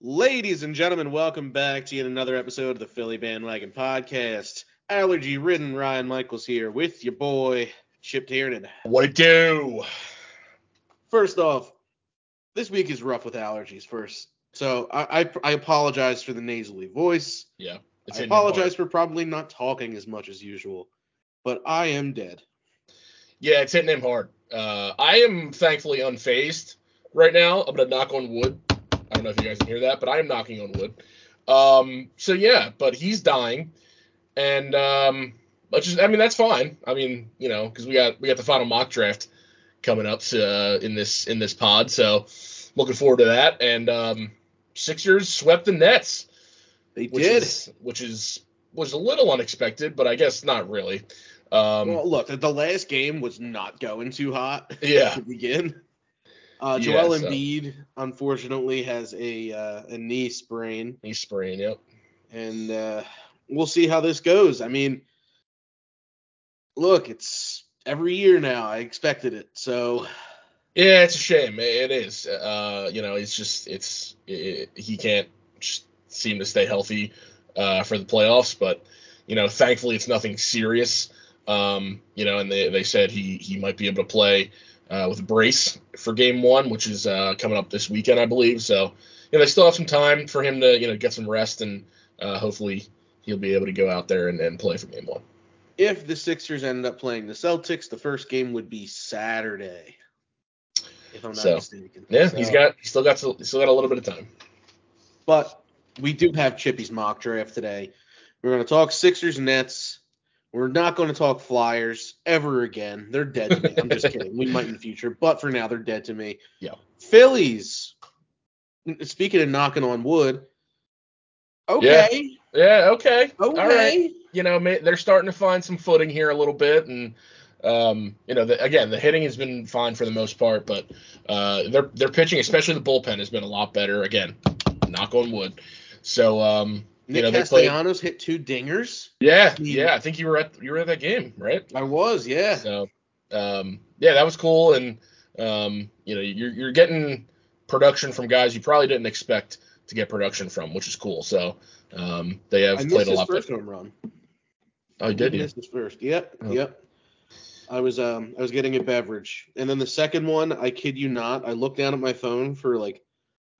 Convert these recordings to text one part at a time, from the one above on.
Ladies and gentlemen, welcome back to yet another episode of the Philly Bandwagon Podcast. Allergy ridden Ryan Michaels here with your boy, Chip Tiernan. What it do? First off, this week is rough with allergies first. So I, I, I apologize for the nasally voice. Yeah. I apologize for probably not talking as much as usual. But I am dead. Yeah, it's hitting him hard. Uh, I am thankfully unfazed right now. I'm gonna knock on wood. I don't know if you guys can hear that, but I am knocking on wood. Um, so yeah, but he's dying, and um, just I mean that's fine. I mean you know because we got we got the final mock draft coming up uh, in this in this pod, so looking forward to that. And um, Sixers swept the Nets. They which did. Is, which is was a little unexpected, but I guess not really. Um, well, look, the last game was not going too hot yeah. to begin. Uh, Yeah, Joel so- Embiid, unfortunately, has a uh, a knee sprain, He's spraying. Yep. and uh, we'll see how this goes. I mean, look, it's every year now. I expected it, so Yeah, it's a shame. It is. Uh, you know, it's just it's it, he can't seem to stay healthy uh, for the playoffs. But you know, thankfully it's nothing serious. Um, you know, and they they said he he might be able to play uh, with a brace for game one, which is uh, coming up this weekend, I believe. So you know, they still have some time for him to you know get some rest and uh, hopefully he'll be able to go out there and, and play for game one. if the Sixers ended up playing the Celtics, the first game would be Saturday, if I'm not So, mistaken. Yeah, So- he's got he's still got he's still got a little bit of time. But we do have Chippy's mock draft today. We're going to talk Sixers Nets. We're not going to talk Flyers ever again. They're dead to me. I'm just kidding. We might in the future, but for now they're dead to me. Yeah. Phillies. Speaking of knocking on wood. Okay. Yeah, okay. Okay. All right. you know, they're starting to find some footing here a little bit, and um, you know, the, again, the hitting has been fine for the most part, but uh, their their pitching, especially the bullpen, has been a lot better. Again, knock on wood. So, um, you Nick know, they played. Castellanos hit two dingers. Yeah, yeah. I think you were at you were at that game, right? I was, yeah. So, um, yeah, that was cool, and um, you know, you're you're getting production from guys you probably didn't expect to get production from, which is cool. So, um, they have I played a his lot. first home run. Oh, you did you? Missed his first. Yep. Oh. Yep. I was um I was getting a beverage, and then the second one, I kid you not, I looked down at my phone for like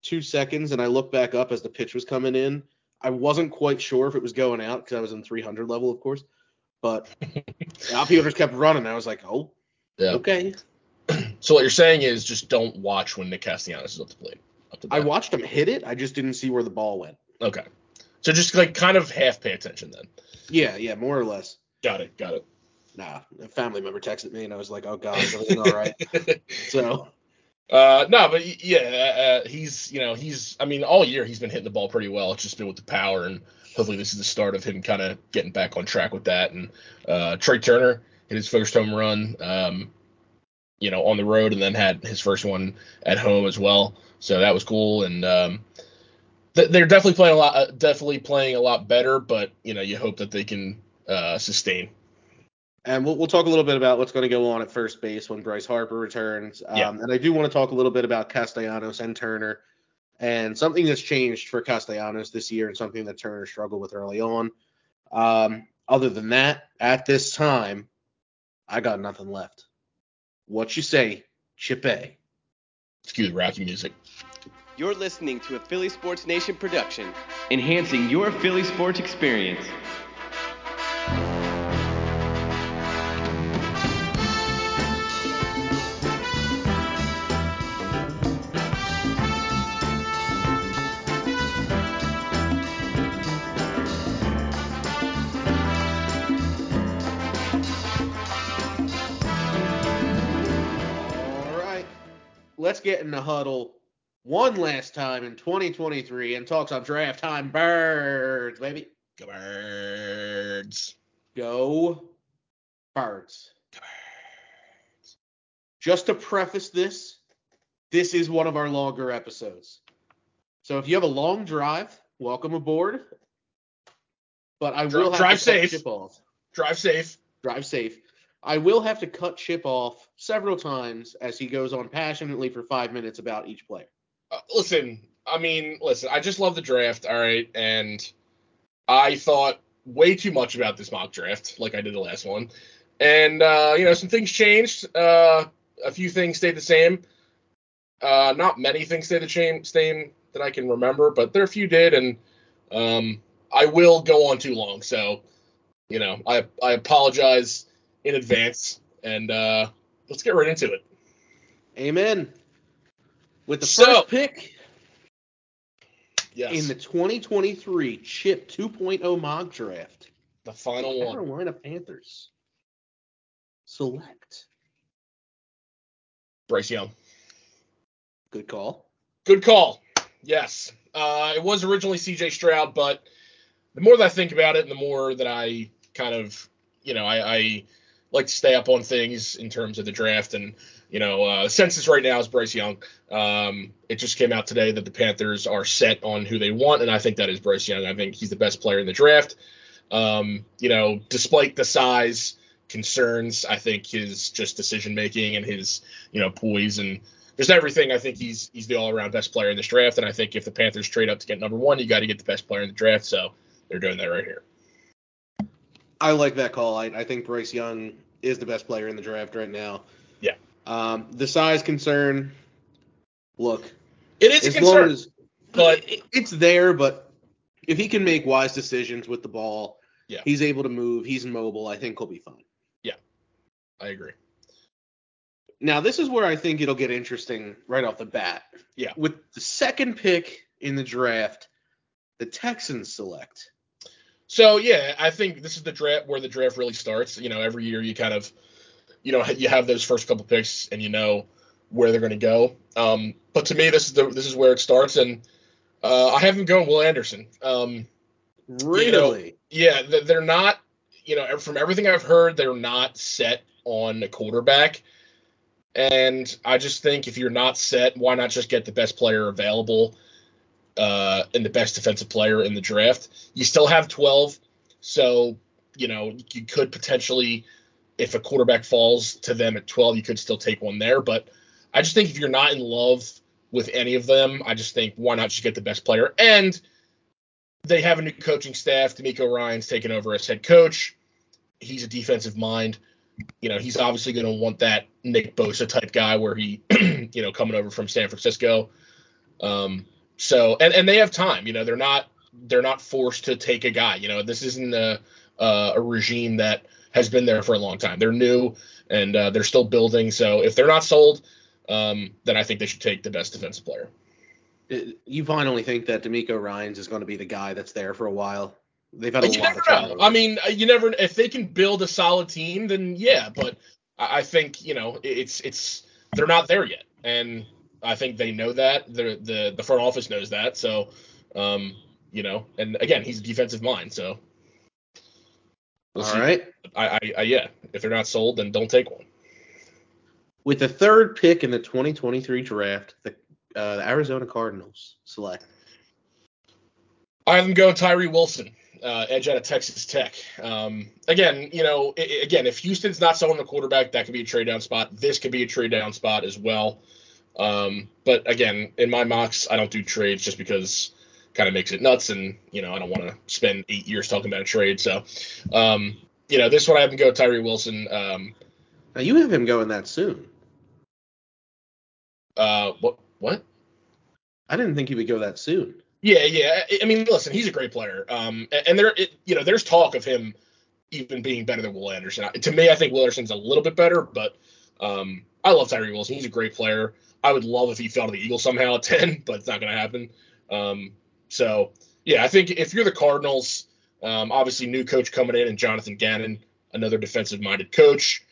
two seconds, and I looked back up as the pitch was coming in. I wasn't quite sure if it was going out because I was in 300 level, of course, but the outfielders kept running. I was like, oh, Yeah. okay. So what you're saying is just don't watch when Nick Castellanos is up the plate. Up the I watched him hit it. I just didn't see where the ball went. Okay. So just like kind of half pay attention then. Yeah, yeah, more or less. Got it. Got it. Nah, a family member texted me, and I was like, oh god, is everything all right? So uh, no, but yeah, uh, he's you know he's I mean all year he's been hitting the ball pretty well. It's just been with the power, and hopefully this is the start of him kind of getting back on track with that. And uh, Trea Turner hit his first home run, um, you know, on the road, and then had his first one at home as well. So that was cool, and um, th- they're definitely playing a lot, uh, definitely playing a lot better. But you know, you hope that they can uh, sustain. And we'll, we'll talk a little bit about what's going to go on at first base when Bryce Harper returns. Um, Yeah. And I do want to talk a little bit about Castellanos and Turner and something that's changed for Castellanos this year and something that Turner struggled with early on. Um, other than that, at this time, I got nothing left. What you say, Chip A? Excuse the Rocky music. You're listening to a Philly Sports Nation production. enhancing your Philly sports experience. Get in the huddle one last time in 2023 and talk some draft time birds, baby. Go birds. Go birds. Go birds. Just to preface this, this is one of our longer episodes. So if you have a long drive, welcome aboard. But I will have drive to safe. Drive safe. Drive safe. I will have to cut Chip off several times as he goes on passionately for five minutes about each player. Uh, listen, I mean, listen, I just love the draft, all right, and I thought way too much about this mock draft, like I did the last one, and uh, you know, some things changed. Uh, a few things stayed the same. Uh, not many things stayed the same, same that I can remember, but there are a few did, and um, I will go on too long, so you know, I I apologize in advance, and uh, let's get right into it. Amen. With the So- first pick Yes, in the 2023 Chip 2.0 mock draft, the final one. Carolina Panthers select. Bryce Young. Good call. Good call. Yes. Uh, it was originally CJ Stroud, but the more that I think about it and the more that I kind of, you know, I, I like to stay up on things in terms of the draft. And, you know, uh, the census right now is Bryce Young. Um, it just came out today that the Panthers are set on who they want, and I think that is Bryce Young. I think he's the best player in the draft. Um, you know, despite the size concerns, I think his just decision making and his, you know, poise and just everything. I think he's he's the all around best player in this draft, and I think if the Panthers trade up to get number one, you got to get the best player in the draft. So they're doing that right here. I like that call. I, I think Bryce Young is the best player in the draft right now. Yeah. Um, the size concern, look, It is a concern, as but it- it's there, but if he can make wise decisions with the ball, Yeah. he's able to move, he's mobile, I think he'll be fine. Yeah, I agree. Now, this is where I think it'll get interesting right off the bat. Yeah. With the second pick in the draft, the Texans select. So yeah, I think this is the draft where the draft really starts. You know, every year you kind of, you know, you have those first couple picks and you know where they're going to go. Um, but to me, this is the this is where it starts, and uh, I have them going Will Anderson. Um, Really? yeah, they're not. You know, from everything I've heard, they're not set on a quarterback. And I just think if you're not set, why not just get the best player available uh, and the best defensive player in the draft? You still have 12, so you know you could potentially, if a quarterback falls to them at 12, you could still take one there. But I just think if you're not in love with any of them, I just think why not just get the best player? And they have a new coaching staff. DeMeco Ryans taken over as head coach. He's a defensive mind. You know, he's obviously going to want that Nick Bosa type guy where he, you know, coming over from San Francisco. Um, so and and they have time. You know, they're not they're not forced to take a guy. You know, this isn't a uh, a regime that has been there for a long time. They're new and uh, they're still building. So if they're not sold, um, then I think they should take the best defensive player. You finally think that DeMeco Ryans is going to be the guy that's there for a while? They've had a you lot of turnover. I mean, uh, you never. If they can build a solid team, then yeah. But I I think you know it's it's they're not there yet, and I think they know that. The the the front office knows that. So, um, you know, and again, he's a defensive mind. So, we'll All see. right. I, I I yeah. If they're not sold, then don't take one. With the third pick in the 2023 draft, the, uh, the Arizona Cardinals select. I have them go Tyree Wilson, uh, edge out of Texas Tech. Um, again, you know, i- again, if Houston's not selling the quarterback, that could be a trade down spot. This could be a trade down spot as well. Um, but again, in my mocks, I don't do trades just because kind of makes it nuts, and you know, I don't want to spend eight years talking about a trade. So, um, you know, this one I have them go Tyree Wilson. Um, Now you have him going that soon. uh, what? What? I didn't think he would go that soon. Yeah, yeah. I- I mean, listen, he's a great player. Um, and there, it, you know, there's talk of him even being better than Will Anderson. To me, I think Will Anderson's a little bit better, but um, I love Tyree Wilson. He's a great player. I would love if he fell to the Eagles somehow at 10, but it's not going to happen. Um, so, yeah, I think if you're the Cardinals, um, obviously new coach coming in and Jonathan Gannon, another defensive-minded coach.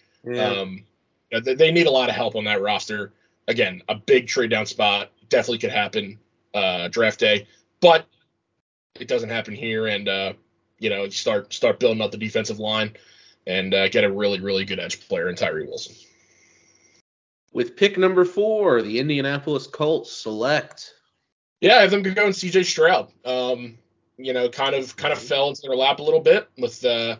Um, they, they need a lot of help on that roster. Again, a big trade down spot definitely could happen uh, draft day, but it doesn't happen here. And uh, you know, start start building up the defensive line and uh, get a really really good edge player in Tyree Wilson. With pick number four, the Indianapolis Colts select. Yeah, I have them going CJ Stroud. Um, you know, kind of kind of fell into their lap a little bit with uh,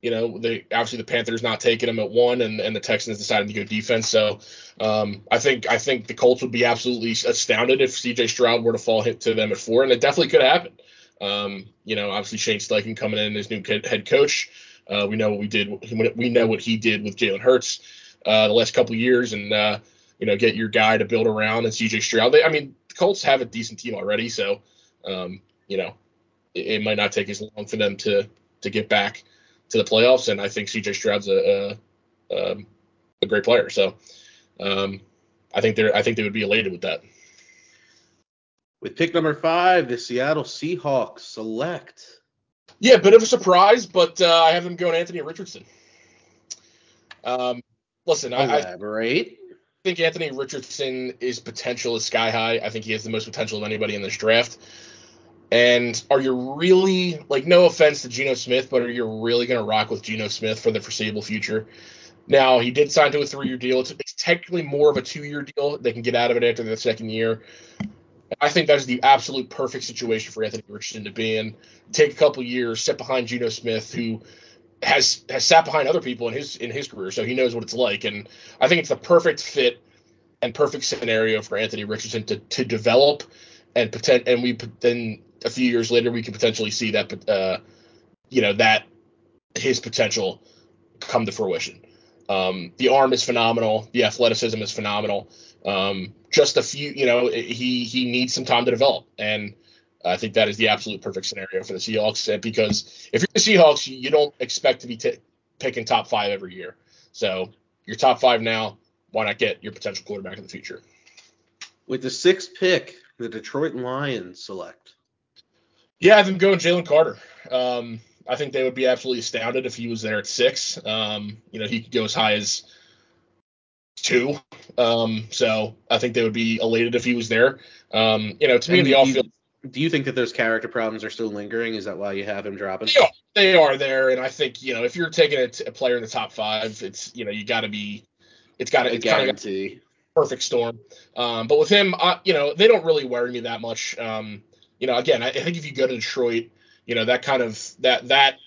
you know, they obviously the Panthers not taking him at one, and, and the Texans decided to go defense. So um, I think I think the Colts would be absolutely astounded if C.J. Stroud were to fall hit to them at four, and it definitely could happen. Um, you know, obviously Shane Steichen coming in as new head coach. Uh, we know what we did. We know what he did with Jalen Hurts uh, the last couple years, and uh, you know, get your guy to build around and C.J. Stroud. They, I mean, the Colts have a decent team already, so um, you know, it, it, might not take as long for them to to get back to the playoffs. And I think C.J. Stroud's a a, um, a great player, so um, I think they're I think they would be elated with that. With pick number five, the Seattle Seahawks select. Yeah, bit of a surprise, but uh, I have them going Anthony Richardson. Um, listen, Elaborate. I, I think Anthony Richardson is potential is sky high. I think he has the most potential of anybody in this draft. And are you really like no offense to Geno Smith, but are you really going to rock with Geno Smith for the foreseeable future? Now he did sign to a three-year deal. It's, it's technically more of a two-year deal. They can get out of it after the second year. I think that is the absolute perfect situation for Anthony Richardson to be in. Take a couple years, sit behind Geno Smith, who has has sat behind other people in his in his career, so he knows what it's like. And I think it's the perfect fit and perfect scenario for Anthony Richardson to to develop and pretend. And we then a few years later we can potentially see that uh, you know that his potential come to fruition. Um, the arm is phenomenal. The athleticism is phenomenal. Um, just a few, you know, he he needs some time to develop, and I think that is the absolute perfect scenario for the Seahawks. Because if you're the Seahawks, you don't expect to be t- picking top five every year. So you're top five now. Why not get your potential quarterback in the future? With the sixth pick, the Detroit Lions select. Yeah, I have them going Jalen Carter. Um, I think they would be absolutely astounded if he was there at six. Um, you know, he could go as high as two. Um, so I think they would be elated if he was there. Um, you know, to me, the off field. Do you think that those character problems are still lingering? Is that why you have him dropping? They are, they are there, and I think you know if you're taking a, t- a player in the top five, it's you know you got to be, it's got to guarantee perfect storm. Um, but with him, uh, you know, they don't really worry me that much. Um, you know, again, I, I think if you go to Detroit, you know that kind of that that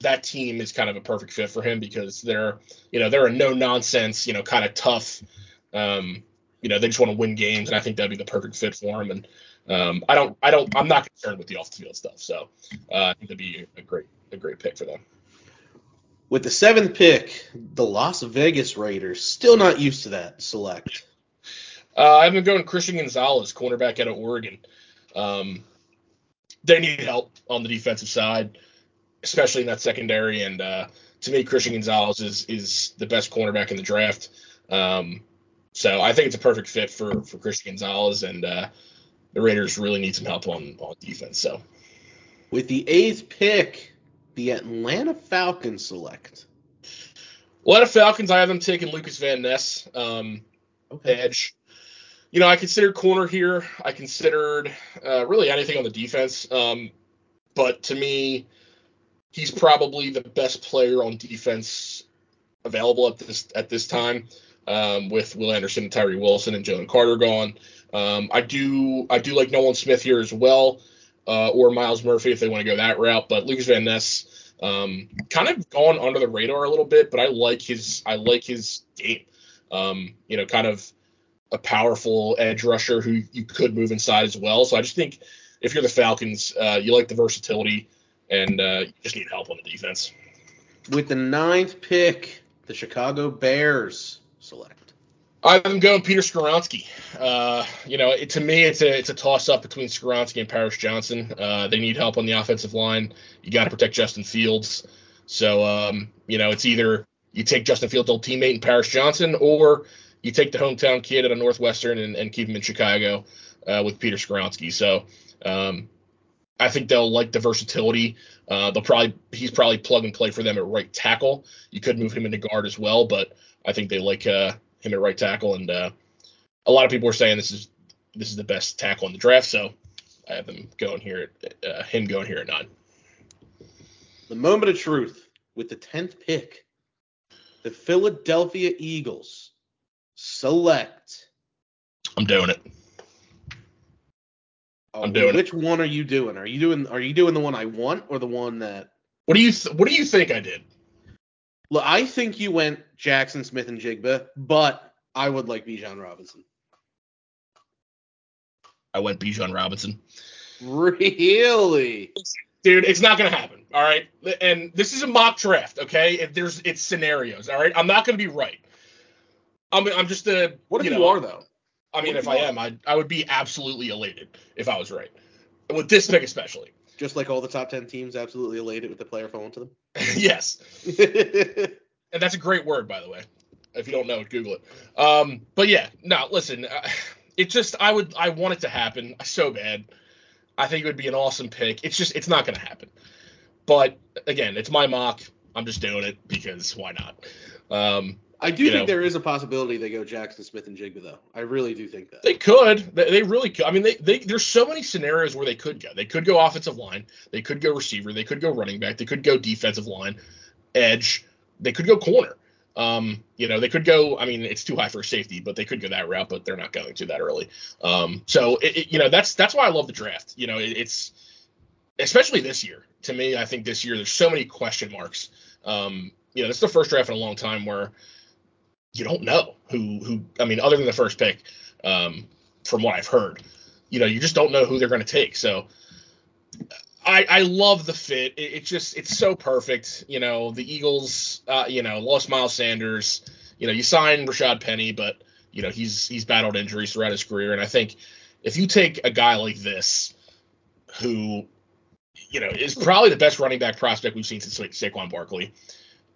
that team is kind of a perfect fit for him because they're you know they're a no nonsense you know kind of tough um, you know they just want to win games and I think that'd be the perfect fit for him and um, I don't I don't I'm not concerned with the off the field stuff so uh, I think that'd be a great a great pick for them. With the seventh pick, the Las Vegas Raiders still not used to that select. Uh, I've been going Christian Gonzalez, cornerback out of Oregon. Um, they need help on the defensive side especially in that secondary. And uh, to me, Christian Gonzalez is is the best cornerback in the draft. Um, so I think it's a perfect fit for for Christian Gonzalez, and uh, the Raiders really need some help on on defense. So with the eighth pick, the Atlanta Falcons select. Atlanta Falcons, I have them taking Lukas Van Ness, um, okay. edge. You know, I considered corner here. I considered uh, really anything on the defense. Um, but to me, he's probably the best player on defense available at this at this time. Um, with Will Anderson and Tyree Wilson and Jalen Carter gone. Um, I do I do like Nolan Smith here as well, uh, or Myles Murphy if they want to go that route. But Lukas Van Ness um, kind of gone under the radar a little bit, but I like his I like his game. Um, you know, kind of a powerful edge rusher who you could move inside as well. So I just think if you're the Falcons, uh, you like the versatility and uh, you just need help on the defense. With the ninth pick, the Chicago Bears select. I'm going Peter Skoronski. Uh, you know, it, to me, it's a it's a toss up between Skoronski and Paris Johnson. Uh, they need help on the offensive line. You got to protect Justin Fields. So, um, you know, it's either you take Justin Fields' old teammate and Paris Johnson, or you take the hometown kid at a Northwestern and, and keep him in Chicago uh, with Peter Skoronski. So, um, I think they'll like the versatility. Uh, they'll probably he's probably plug and play for them at right tackle. You could move him into guard as well, but I think they like uh, him at right tackle. And uh, a lot of people are saying this is this is the best tackle in the draft, so I have them going here uh, him going here at nine. The moment of truth with the tenth pick, the Philadelphia Eagles select. I'm doing it. Oh, I'm doing it. Which it. one are you doing? Are you doing Are you doing the one I want or the one that? What do you th- What do you think I did? Look, I think you went Jaxon Smith-Njigba, but I would like Bijan Robinson. I went Bijan Robinson. Really? Dude, it's not gonna happen. All right, and this is a mock draft. Okay, if there's it's scenarios. All right, I'm not gonna be right. I'm I'm just a. What if you, know, are though? I mean, what if if I am, I I would be absolutely elated if I was right with this pick especially. Just like all the top ten teams, absolutely elated with the player falling to them? yes, and that's a great word by the way. If you don't know it, Google it. Um, but yeah, no, listen, uh, it just I would I want it to happen so bad. I think it would be an awesome pick. It's just it's not gonna happen. But again, it's my mock. I'm just doing it because why not? Um, I do You think know. there is a possibility they go Jaxon Smith-Njigba though. I really do think that. They could. They, they really could. I mean, they, they there's so many scenarios where they could go. They could go offensive line. They could go receiver. They could go running back. They could go defensive line, edge. They could go corner. Um, you know, they could go. I mean, it's too high for safety, but they could go that route. But they're not going to that early. Um, so it, it- you know, that's that's why I love the draft. You know, it, it's especially this year. To me, I think this year there's so many question marks. Um, you know, it's the first draft in a long time where you don't know who who. I mean, other than the first pick, um, from what I've heard, you know, you just don't know who they're going to take. So. I, I love the fit. It, it just it's so perfect. You know, the Eagles, uh, you know, lost Miles Sanders. You know, you signed Rashad Penny, but you know he's he's battled injuries throughout his career, and I think if you take a guy like this, who you know is probably the best running back prospect we've seen since Saquon Barkley,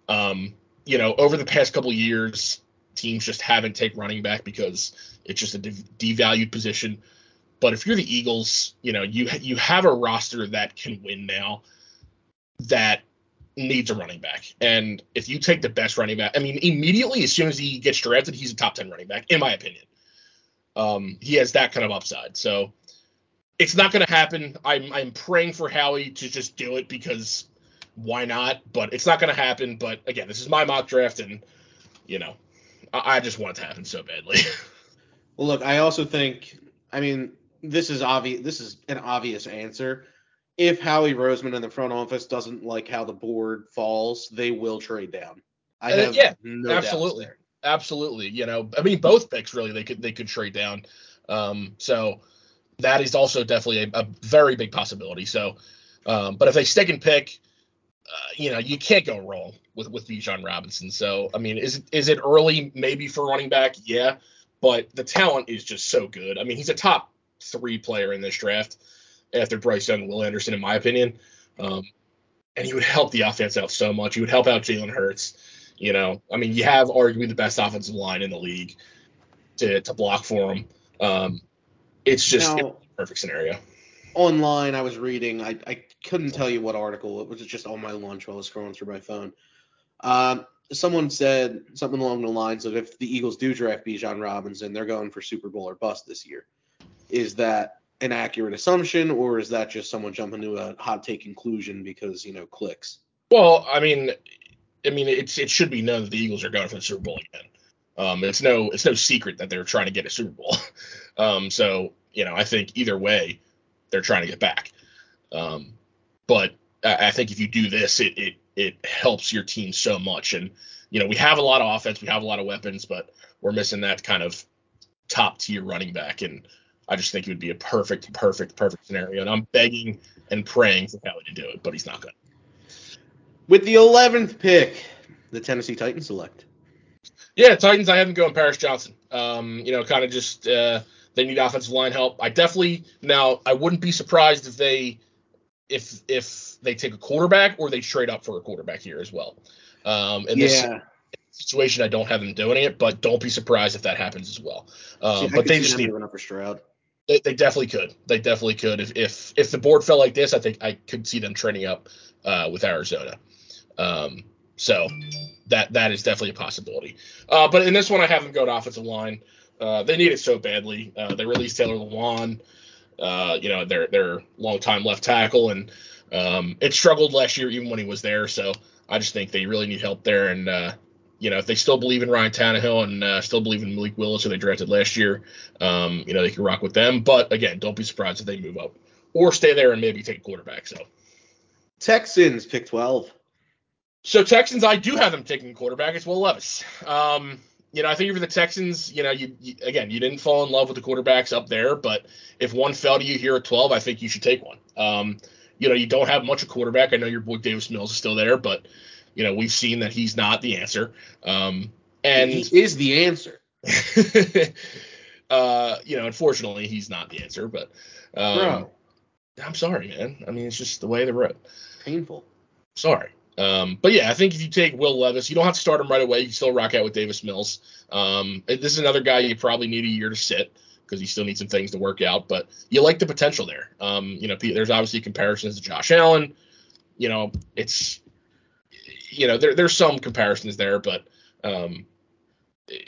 um, you know, over the past couple years, teams just haven't take running back because it's just a dev- devalued position. But if you're the Eagles, you know, you you have a roster that can win now that needs a running back. And if you take the best running back, I mean, immediately as soon as he gets drafted, he's a top 10 running back, in my opinion. Um, he has that kind of upside. So it's not going to happen. I'm, I'm praying for Howie to just do it because why not? But it's not going to happen. But again, this is my mock draft, and, you know, I, I just want it to happen so badly. Well, look, I also think, I mean, this is obvious. This is an obvious answer. If Howie Roseman in the front office doesn't like how the board falls, they will trade down. I Uh, have yeah, no absolutely. Absolutely. You know, I mean, both picks really they could they could trade down. Um, so that is also definitely a, a very big possibility. So, um, but if they stick and pick, uh, you know, you can't go wrong with with Bijan Robinson. So, I mean, is it is it early maybe for running back? Yeah, but the talent is just so good. I mean, he's a top three player in this draft after Bryce Young and Will Anderson, in my opinion. Um, and he would help the offense out so much. He would help out Jalen Hurts. You know, I mean, you have arguably the best offensive line in the league to to block for him. Um, it's just Now- perfect scenario. online I was reading, I, I couldn't tell you what article, it was just on my lunch while I was scrolling through my phone. Um, someone said something along the lines of if the Eagles do draft Bijan Robinson, they're going for Super Bowl or bust this year. Is that an accurate assumption, or is that just someone jumping to a hot take conclusion because, you know, clicks? Well, I mean, I mean, it's it should be known that the Eagles are going for the Super Bowl again. Um, it's no it's no secret that they're trying to get a Super Bowl. um, so you know, I think either way, they're trying to get back. Um, but I, I think if you do this, it it it helps your team so much. And you know, we have a lot of offense, we have a lot of weapons, but we're missing that kind of top tier running back. And I just think it would be a perfect, perfect, perfect scenario. And I'm begging and praying for Kelly to do it, but he's not going. to. With the 11th pick, the Tennessee Titans select. Yeah, Titans. I haven't going Paris Johnson. Um, you know, kind of just uh, they need offensive line help. I definitely now I wouldn't be surprised if they if if they take a quarterback or they trade up for a quarterback here as well. Um, in this yeah. situation, I don't have them doing it, but don't be surprised if that happens as well. Um, See, but they just need giving up for Stroud. they, they definitely could. They definitely could. If if if the board fell like this, I think I could see them trading up uh, with Arizona. Um, so that that is definitely a possibility. Uh, but in this one, I have them go to offensive line. Uh, they need it so badly. Uh, they released Taylor Lewan, uh, you know, their their longtime left tackle, and um, it struggled last year even when he was there. So I just think they really need help there. And uh, you know, if they still believe in Ryan Tannehill and uh, still believe in Malik Willis, who they drafted last year, um, you know, they can rock with them. But again, don't be surprised if they move up or stay there and maybe take quarterback. So Texans pick 12. So Texans, I do have them taking quarterback. It's Will Levis. Um, you know, I think for the Texans, you know, you, you, again, you didn't fall in love with the quarterbacks up there, but if one fell to you here at 12, I think you should take one. Um, you know, you don't have much of quarterback. I know your boy Davis Mills is still there, but you know, we've seen that he's not the answer. Um, and he is the answer. uh, you know, unfortunately, he's not the answer, but um, Bro, I'm sorry, man. I mean, it's just the way the road. painful. Sorry. Um, but yeah, I think if you take Will Levis, you don't have to start him right away. You can still rock out with Davis Mills. Um, this is another guy you probably need a year to sit because you still need some things to work out. But you like the potential there. Um, you know, there's obviously comparisons to Josh Allen. You know, it's you know there, there's some comparisons there, but um,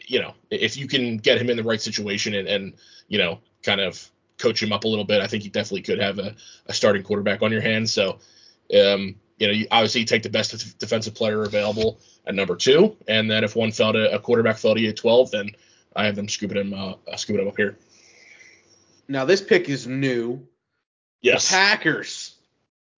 you know, if you can get him in the right situation and, and you know, kind of coach him up a little bit, I think you definitely could have a, a starting quarterback on your hands. So, um, you know, you obviously take the best defensive player available at number two, and then if one fell to a quarterback fell to you at 12, then I have them scooping him, uh, scooping him up here. Now this pick is new. Yes. The Packers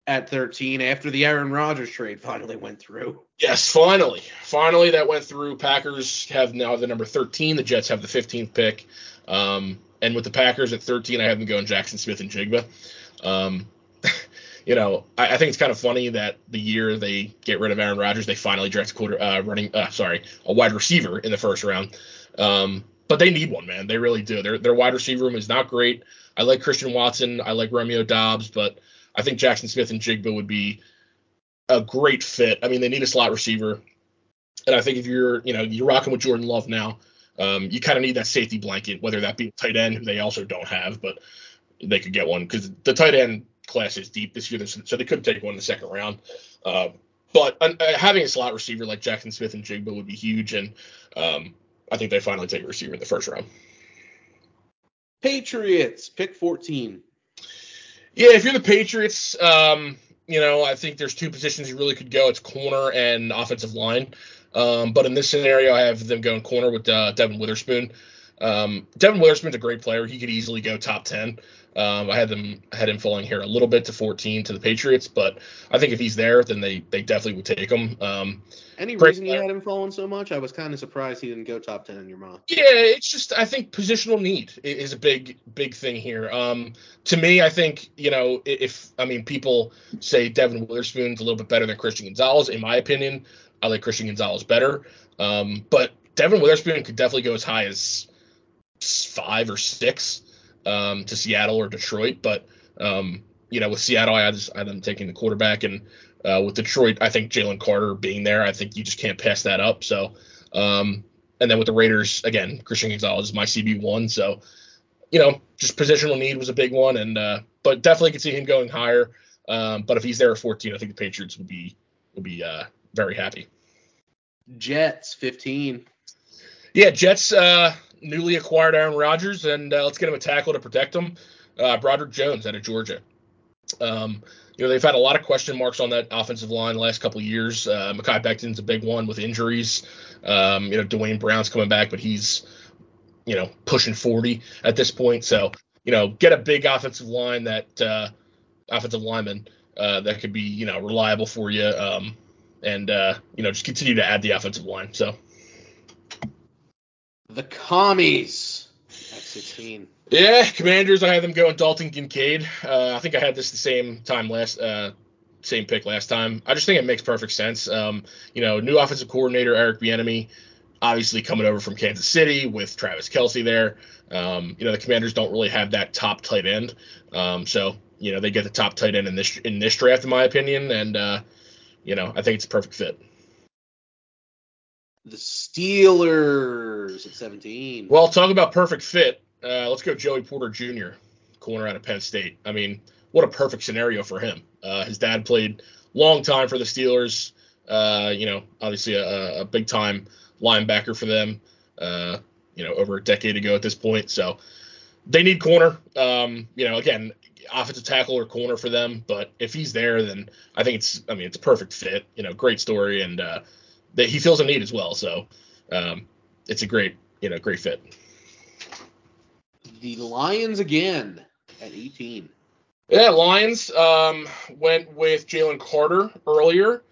at 13 after the Aaron Rodgers trade finally went through. Yes, finally. Finally, that went through. Packers have now the number 13. The Jets have the 15th pick. Um, and with the Packers at 13, I have them going Jaxon Smith-Njigba. Um, you know, I, I, think it's kind of funny that the year they get rid of Aaron Rodgers, they finally draft a quarter uh, running, uh, sorry, a wide receiver in the first round. Um, but they need one, man. They really do. Their their wide receiver room is not great. I like Christian Watson. I like Romeo Doubs, but I think Jaxon Smith-Njigba would be a great fit. I mean, they need a slot receiver, and I think if you're, you know, you're rocking with Jordan Love now, um, you kind of need that safety blanket, whether that be a tight end, who they also don't have, but they could get one because the tight end class is deep this year, so they could take one in the second round. Uh, but uh, having a slot receiver like Jaxon Smith-Njigba would be huge, and um, I think they finally take a receiver in the first round. Patriots pick 14. Yeah, if you're the Patriots, um, you know, I think there's two positions you really could go. It's corner and offensive line. Um, but in this scenario, I have them going corner with uh, Devon Witherspoon. Um, Devon Witherspoon's a great player. He could easily go top 10. Um, I had them had him falling here a little bit to 14 to the Patriots, but I think if he's there, then they they definitely would take him. Um, Any reason player. you had him falling so much? I was kind of surprised he didn't go top 10 in your mock. Yeah, it's just I think positional need is a big big thing here. Um, to me, I think you know if I mean people say Devon Witherspoon's a little bit better than Christian Gonzalez. In my opinion, I like Christian Gonzalez better. Um, but Devon Witherspoon could definitely go as high as five or six um, to Seattle or Detroit. But um, you know, with Seattle, I had, I had them taking the quarterback, and uh, with Detroit, I think Jalen Carter being there, I think you just can't pass that up. So, um, and then with the Raiders, again, Christian Gonzalez is my CB one. So, you know, just positional need was a big one, and uh, but definitely could see him going higher. Um, but if he's there at 14, I think the Patriots would be would be uh, very happy. Jets 15. Yeah, Jets uh, newly acquired Aaron Rodgers, and uh, let's get him a tackle to protect him. Uh, Broderick Jones out of Georgia. Um, you know, they've had a lot of question marks on that offensive line the last couple of years. Uh, Mekhi Becton's a big one with injuries. Um, you know, Duane Brown's coming back, but he's, you know, pushing 40 at this point. So, you know, get a big offensive line that, uh, offensive lineman uh, that could be, you know, reliable for you. Um, and, uh, you know, just continue to add the offensive line. So, the commies at 16. Yeah, Commanders. I had them going Dalton Kincaid. Uh, I think I had this the same time last, uh, same pick last time. I just think it makes perfect sense. Um, you know, new offensive coordinator Eric Bieniemy, obviously coming over from Kansas City with Travis Kelce there. Um, you know, the Commanders don't really have that top tight end, um, so you know they get the top tight end in this in this draft, in my opinion, and uh, you know I think it's a perfect fit the Steelers at 17. Well, talk about perfect fit. Uh, let's go Joey Porter Jr., corner out of Penn State. I mean, what a perfect scenario for him. Uh, his dad played long time for the Steelers. Uh, you know, obviously a, a, big time linebacker for them. Uh, you know, over a decade ago at this point. So they need corner. Um, you know, again, offensive tackle or corner for them. But if he's there, then I think it's. I mean, it's a perfect fit. You know, great story and uh, that he feels a need as well. So um, it's a great, you know, great fit. The Lions again at 18. Yeah, Lions um, went with Jalen Carter earlier.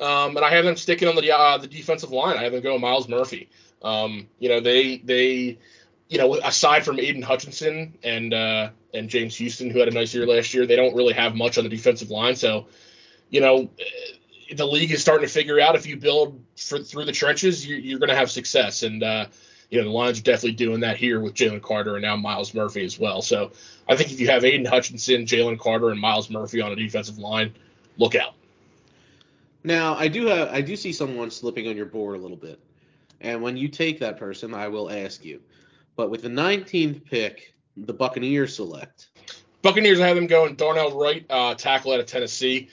um, and I have them sticking on the uh, the defensive line. I have them going Myles Murphy. Um, you know, they they you know, aside from Aidan Hutchinson and uh, and James Houston, who had a nice year last year, they don't really have much on the defensive line. So, you know, the league is starting to figure out if you build for, through the trenches, you, you're, going to have success. And uh, you know, the Lions are definitely doing that here with Jalen Carter and now Myles Murphy as well. So I think if you have Aidan Hutchinson, Jalen Carter, and Myles Murphy on a defensive line, look out. Now I do have I do see someone slipping on your board a little bit, and when you take that person, I will ask you. But with the 19th pick, the Buccaneers select. Buccaneers I have them going Darnell Wright, uh, tackle out of Tennessee.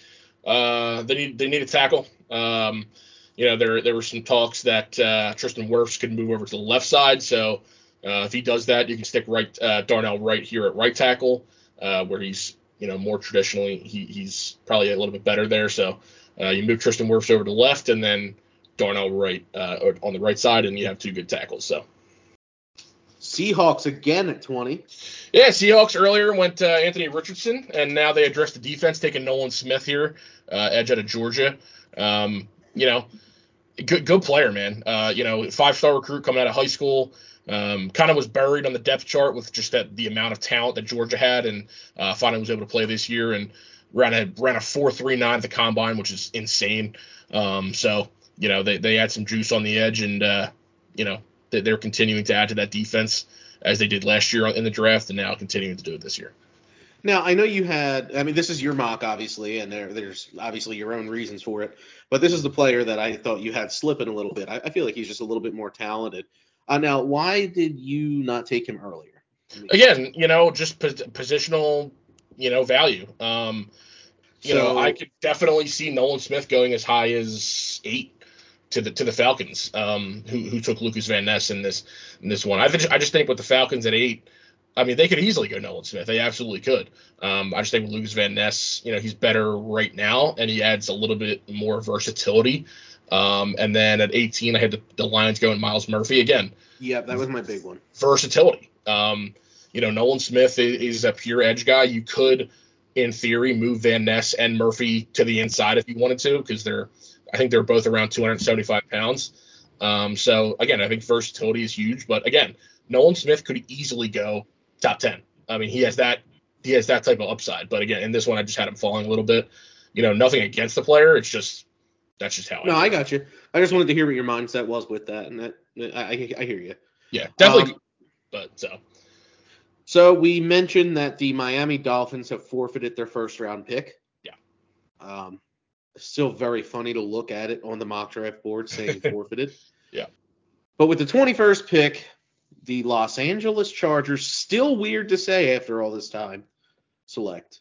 Uh, they need they need a tackle. Um, you know, there there were some talks that uh, Tristan Wirfs could move over to the left side. So uh, if he does that, you can stick right uh, Darnell Wright here at right tackle, uh, where he's you know more traditionally he, he's probably a little bit better there. So you move Tristan Wirfs over to left, and then Darnell Wright on the right side, and you have two good tackles. So. Seahawks again at 20. Yeah, Seahawks earlier went uh, Anthony Richardson, and now they addressed the defense, taking Nolan Smith here, uh, edge out of Georgia. Um, you know, good good player, man. Uh, you know, five star recruit coming out of high school. Um, kind of was buried on the depth chart with just that the amount of talent that Georgia had, and uh, finally was able to play this year and ran a ran a four three nine at the combine, which is insane. Um, so you know they they had some juice on the edge, and uh, you know they're continuing to add to that defense as they did last year in the draft, and now continuing to do it this year. Now I know you had. I mean, this is your mock, obviously, and there, there's obviously your own reasons for it. But this is the player that I thought you had slipping a little bit. I, I feel like he's just a little bit more talented. Uh, now, why did you not take him earlier? Again, you know, just pos- positional, you know, value. Um, you so, know, I could definitely see Nolan Smith going as high as eight to the to the Falcons, um, who who took Lukas Van Ness in this in this one. I I just think with the Falcons at eight, I mean they could easily go Nolan Smith. They absolutely could. Um, I just think with Lukas Van Ness, you know, he's better right now, and he adds a little bit more versatility. Um, and then at 18, I had the, the Lions going Myles Murphy again. Yeah, that was my big one. Versatility. Um, you know, Nolan Smith is, is a pure edge guy. You could, in theory, move Van Ness and Murphy to the inside if you wanted to, because they're I think they're both around 275 pounds. Um, so again, I think versatility is huge. But again, Nolan Smith could easily go top 10. I mean, he has that he has that type of upside. But again, in this one, I just had him falling a little bit. You know, nothing against the player. It's just that's just how. No, I, I got you. I just wanted to hear what your mindset was with that, and that I, I hear you. Yeah, definitely. Um, but so. So we mentioned that the Miami Dolphins have forfeited their first round pick. Yeah. Um, still very funny to look at it on the mock draft board saying forfeited. Yeah. But with the 21st pick, the Los Angeles Chargers, still weird to say after all this time, select.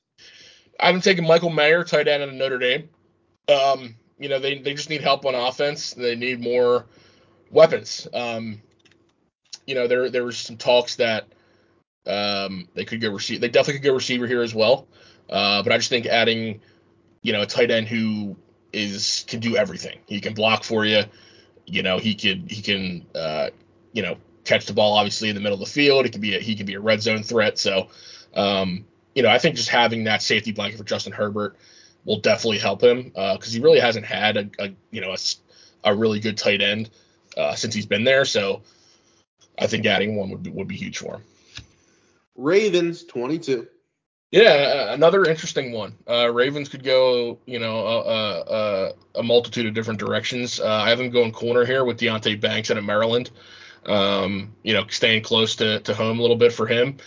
I'm taking Michael Mayer, tight end out of Notre Dame. Um, you know, they, they just need help on offense. They need more weapons. Um, you know, there there was some talks that um, they could go receive. They definitely could go receiver here as well. Uh, but I just think adding you know, a tight end who is can do everything. He can block for you. You know, he could he can uh, you know catch the ball obviously in the middle of the field. He could be a, he could be a red zone threat. So, um, you know, I think just having that safety blanket for Justin Herbert will definitely help him because uh, he really hasn't had a, a you know a, a, really good tight end uh, since he's been there. So, I think adding one would be, would be huge for him. Ravens 22. Yeah, another interesting one. Uh, Ravens could go, you know, a, a, a multitude of different directions. Uh, I have them going corner here with Deonte Banks out of Maryland. Um, you know, staying close to, to home a little bit for him.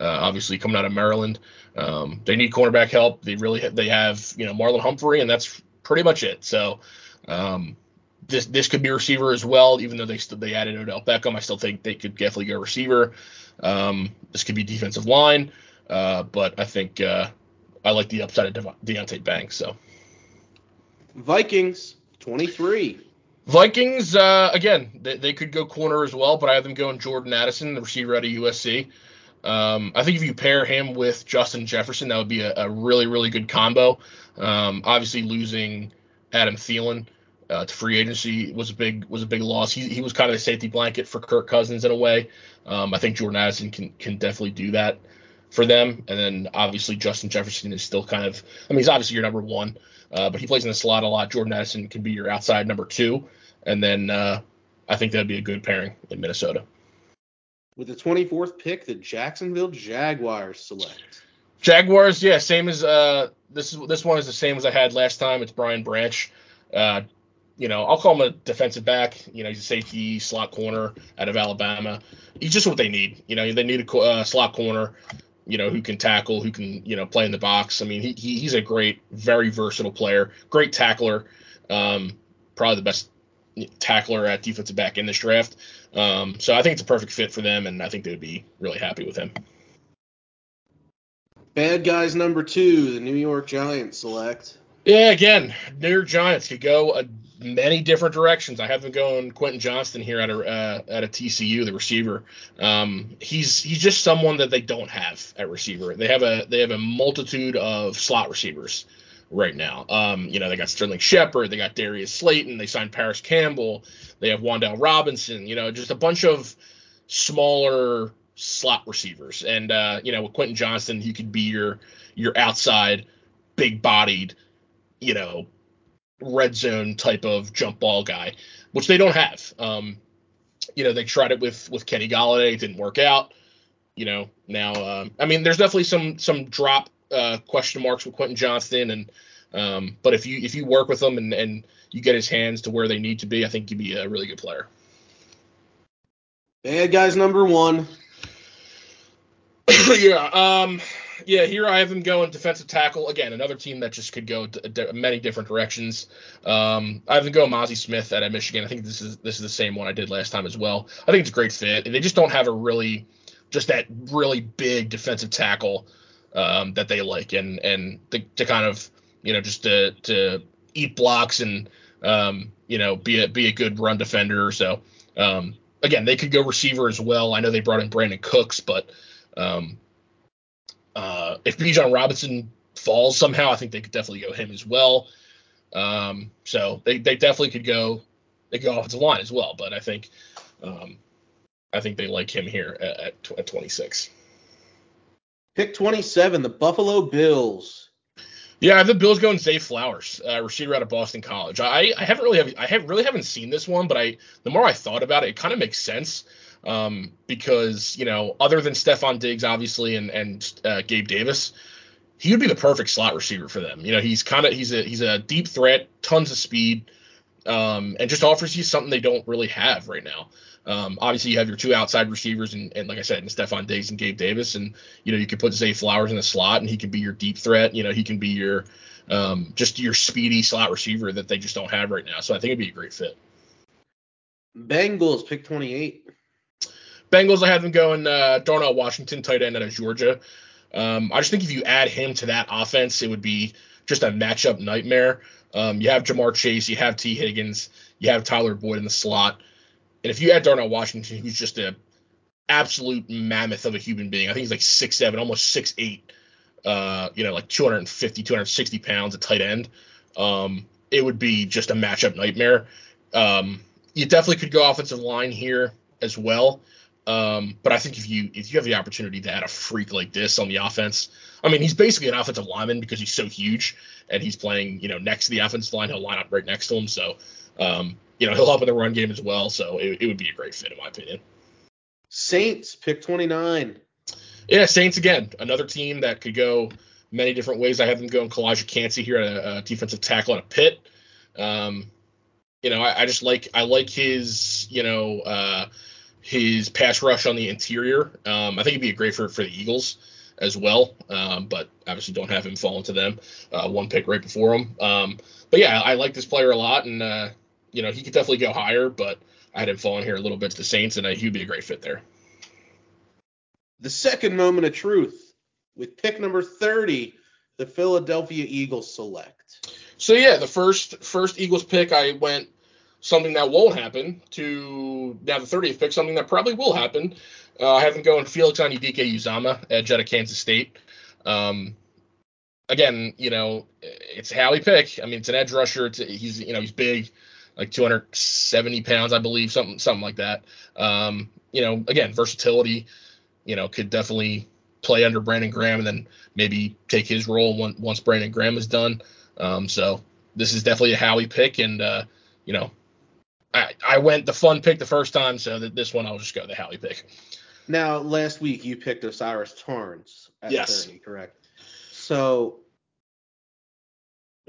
Uh, obviously, coming out of Maryland, um, they need cornerback help. They really they have, you know, Marlon Humphrey, and that's pretty much it. So, um, this this could be receiver as well. Even though they they added Odell Beckham, I still think they could definitely go receiver. Um, this could be defensive line. Uh, but I think uh, I like the upside of De- Deonte Banks. So Vikings 23. Vikings uh, again, they, they, could go corner as well, but I have them going Jordan Addison, the receiver out of USC. Um, I think if you pair him with Justin Jefferson, that would be a, a really really good combo. Um, obviously losing Adam Thielen. Uh, to free agency was a big was a big loss. He, he was kind of a safety blanket for Kirk Cousins in a way. Um, I think Jordan Addison can can definitely do that. For them. And then obviously Justin Jefferson is still kind of, I mean, he's obviously your number one, uh, but he plays in the slot a lot. Jordan Addison can be your outside number two. And then uh, I think that'd be a good pairing in Minnesota. With the 24th pick, the Jacksonville Jaguars select. Jaguars, yeah, same as uh, this this one is the same as I had last time. It's Brian Branch. Uh, you know, I'll call him a defensive back. You know, he's a safety slot corner out of Alabama. He's just what they need. You know, they need a uh, slot corner. You know, who can tackle, who can you know play in the box. I mean, he, he he's a great, very versatile player, great tackler. Um, probably the best tackler at defensive back in this draft. Um, so I think it's a perfect fit for them, and I think they would be really happy with him. Bad guys number two, the New York Giants select. Yeah, again, New York Giants could go a, many different directions. I have them going Quentin Johnston here at a uh, at a TCU, the receiver. Um, he's he's just someone that they don't have at receiver. They have a they have a multitude of slot receivers right now. Um, you know, they got Sterling Shepard, they got Darius Slayton, they signed Parris Campbell, they have Wan'Dale Robinson, you know, just a bunch of smaller slot receivers. And uh, you know, with Quentin Johnston, he could be your your outside, big bodied, you know, red zone type of jump ball guy, which they don't have. Um, you know, they tried it with with Kenny Golladay, it didn't work out. You know, now um, I mean, there's definitely some some drop uh, question marks with Quentin Johnston, and um, but if you if you work with him and and you get his hands to where they need to be, I think he'd be a really good player. Bad guys number one. yeah, um, yeah. Here I have him going defensive tackle again. Another team that just could go d- many different directions. Um, I have him go Mazi Smith at Michigan. I think this is this is the same one I did last time as well. I think it's a great fit. They just don't have a really just that really big defensive tackle um, that they like, and and to, to, kind of you know just to to eat blocks and um, you know be a be a good run defender. So um, again, they could go receiver as well. I know they brought in Brandin Cooks, but um, uh, if Bijan Robinson falls somehow, I think they could definitely go him as well. Um, so they, they definitely could go they could go offensive line as well, but I think um, I think they like him here at, at, at 26. Pick 27, the Buffalo Bills. Yeah, I have the Bills going Zay Flowers, uh, receiver out of Boston College. I, I haven't really have I have really haven't seen this one, but I the more I thought about it, it kind of makes sense um, because you know other than Stefon Diggs obviously and and uh, Gabe Davis, he would be the perfect slot receiver for them. You know, he's kind of he's a he's a deep threat, tons of speed, um, and just offers you something they don't really have right now. Um, obviously, you have your two outside receivers, and, and like I said, and Stefon Diggs and Gabe Davis, and you know you could put Zay Flowers in the slot, and he could be your deep threat. You know, he can be your um, just your speedy slot receiver that they just don't have right now. So I think it'd be a great fit. Bengals pick 28. Bengals, I have them going uh, Darnell Washington, tight end out of Georgia. Um, I just think if you add him to that offense, it would be just a matchup nightmare. Um, you have Ja'Marr Chase, you have Tee Higgins, you have Tyler Boyd in the slot. And if you add Darnell Washington, who's just a absolute mammoth of a human being, I think he's like six seven, almost six eight, uh, you know, like 250, 260 pounds at tight end. Um, it would be just a matchup nightmare. Um, you definitely could go offensive line here as well. Um, but I think if you if you have the opportunity to add a freak like this on the offense, I mean, he's basically an offensive lineman because he's so huge and he's playing, you know, next to the offensive line. He'll line up right next to him. So, um, you know, he'll help in the run game as well. So it, it would be a great fit in my opinion. Saints pick 29. Yeah, Saints again, another team that could go many different ways. I have them going Calijah Kancey here at a, a defensive tackle at a Pitt. Um, you know, I, I, just like I like his, you know, uh, his pass rush on the interior. Um, I think he'd be a great for for the Eagles as well. Um, but obviously don't have him fall into them. Uh, one pick right before him. Um, but yeah, I like this player a lot, and uh, you know he could definitely go higher. But I had him falling here a little bit to the Saints, and uh, he'd be a great fit there. The second moment of truth with pick number 30, the Philadelphia Eagles select. So yeah, the first first Eagles pick, I went something that won't happen to now the 30th pick, something that probably will happen. Uh, I have him going Felix Anudike-Uzomah, edge out of Kansas State. Um, again, you know, it's Howie pick. I mean, it's an edge rusher. It's, he's you know he's big, like 270 pounds, I believe, something something like that. Um, you know, again, versatility. You know, could definitely play under Brandon Graham and then maybe take his role once once Brandon Graham is done. Um, so this is definitely a Howie pick, and uh, you know, I I went the fun pick the first time, so that this one I'll just go the Howie pick. Now, last week you picked O'Cyrus Torrence at Yes. 30, correct? So,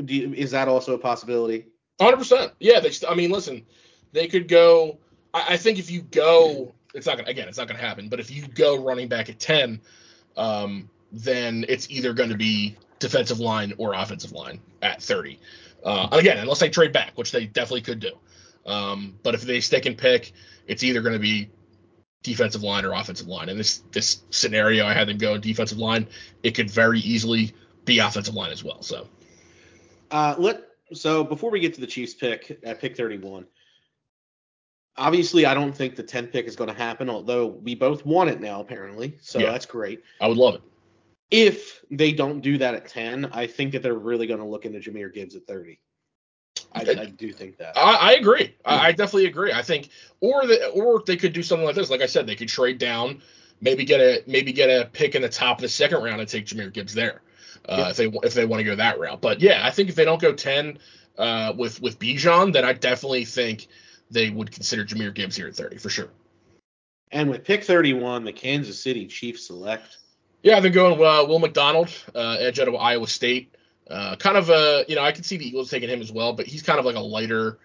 do you, is that also a possibility? Hundred percent. Yeah, they. I mean, listen, they could go. I, I think if you go, it's not gonna. Again, it's not gonna happen. But if you go running back at ten, um, then it's either going to be defensive line or offensive line at thirty. Uh, again, unless they trade back, which they definitely could do. Um, but if they stick and pick, it's either going to be defensive line or offensive line. And this this scenario, I had them go defensive line. It could very easily be offensive line as well. So Uh, let so before we get to the Chiefs pick at pick 31, obviously I don't think the 10th pick is going to happen. Although we both want it now, apparently, so Yeah. that's great. I would love it. If they don't do that at 10, I think that they're really going to look into Jahmyr Gibbs at 30. I, I do think that. I, I agree. I, I definitely agree. I think, or the, or they could do something like this. Like I said, they could trade down, maybe get a maybe get a pick in the top of the second round and take Jahmyr Gibbs there, uh, Yeah. if they if they want to go that route. But yeah, I think if they don't go ten uh, with with Bijan, then I definitely think they would consider Jahmyr Gibbs here at thirty for sure. And with pick 31, the Kansas City Chiefs select. Yeah, they're going uh, Will McDonald, uh, edge out of Iowa State. Uh, kind of a, you know, I could see the Eagles taking him as well, but he's kind of like a lighter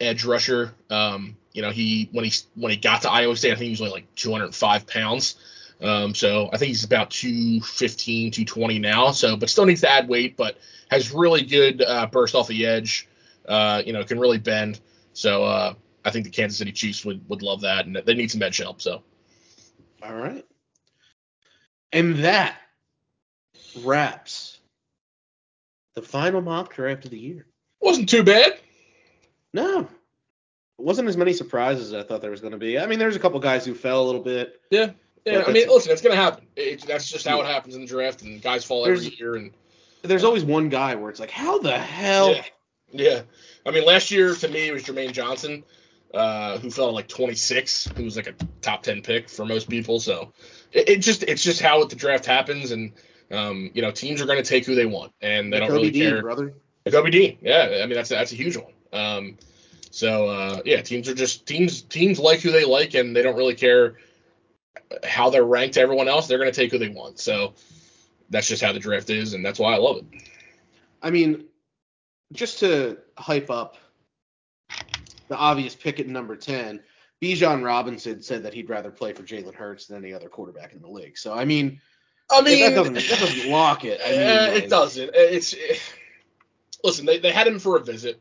edge rusher. Um, you know, he when he when he got to Iowa State, I think he was only like 205 pounds. Um, so I think he's about 215, 220 now. So, but still needs to add weight, but has really good uh, burst off the edge. Uh, you know, can really bend. So uh, I think the Kansas City Chiefs would would love that, and they need some edge help. So All right. And that wraps the final mock draft of the year. wasn't too bad. No. It wasn't as many surprises as I thought there was going to be. I mean, there's a couple guys who fell a little bit. Yeah. Yeah, I mean, listen, it's gonna happen. It, that's just how it happens in the draft, and guys fall every year. And There's always one guy where it's like, how the hell? yeah, yeah. I mean, last year to me it was Jermaine Johnson, uh, who fell like 26, who was like a top 10 pick for most people. So it, it just it's just how the draft happens, and um, you know, teams are gonna take who they want, and they don't Kobe really Dean, care. brother. Kobe Dean, yeah, I mean that's that's a huge one. Um, so uh, yeah, teams are just teams teams like who they like, and they don't really care how they're ranked to everyone else. They're gonna take who they want. So that's just how the draft is, and that's why I love it. I mean, just to hype up the obvious pick at number 10, Bijan Robinson said that he'd rather play for Jalen Hurts than any other quarterback in the league. So, I mean, I that doesn't, that doesn't lock it. I mean, uh, uh, Eh, like- it doesn't. It's it- listen. They they had him for a visit.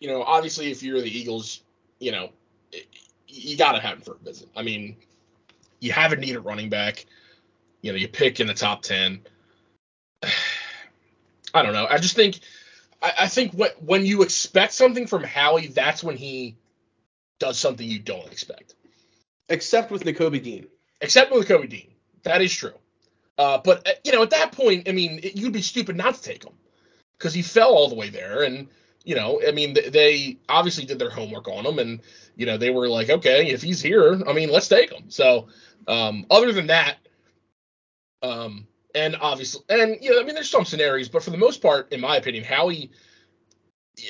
You know, obviously, if you're the Eagles, you know, it- you got to have him for a visit. I mean, you have a need at running back. You know, you pick in the top ten. I don't know. I just think, I, I think when when you expect something from Howie, that's when he does something you don't expect. Except with Nakobe Dean. except with Kobe Dean. That is true. Uh, but uh, you know, at that point, I mean, it, you'd be stupid not to take him because he fell all the way there, and you know, I mean, th- they obviously did their homework on him, and you know, they were like, okay, if he's here, I mean, let's take him. So, um, other than that, um, and obviously, and you know, I mean, there's some scenarios, but for the most part, in my opinion, Howie.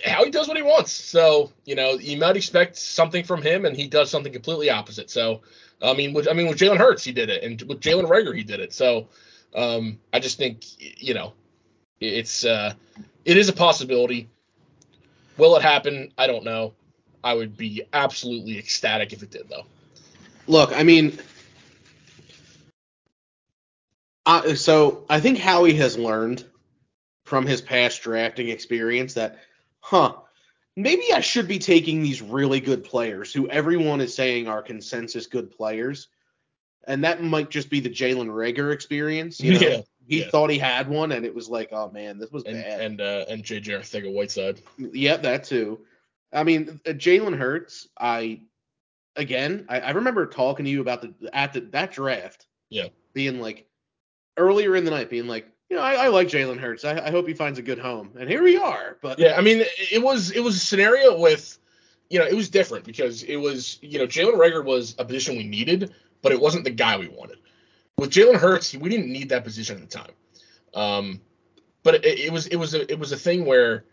Howie does what he wants, so you know you might expect something from him, and he does something completely opposite. So, I mean, with I mean with Jalen Hurts, he did it, and with Jalen Reagor, he did it. So, um, I just think you know, it's uh, it is a possibility. Will it happen? I don't know. I would be absolutely ecstatic if it did, though. Look, I mean, uh, so I think Howie has learned from his past drafting experience that, huh, maybe I should be taking these really good players who everyone is saying are consensus good players. And that might just be the Jalen Reagor experience. You know? Yeah, He yeah. thought he had one, and it was like, oh man, this was And bad. and uh, and JJ Arcega-Whiteside. Yeah, that too. I mean, uh, Jalen Hurts. I again, I, I remember talking to you about the at the, that draft. Yeah. Being like earlier in the night, being like, you know, I, I like Jalen Hurts. I, I hope he finds a good home, and here we are. But Yeah, I mean, it- was it was a scenario with, you know, it was different because it was, you know, Jalen Reagor was a position we needed, but it wasn't the guy we wanted. with Jalen Hurts, we didn't need that position at the time. Um, but it, it was it was a it was a thing where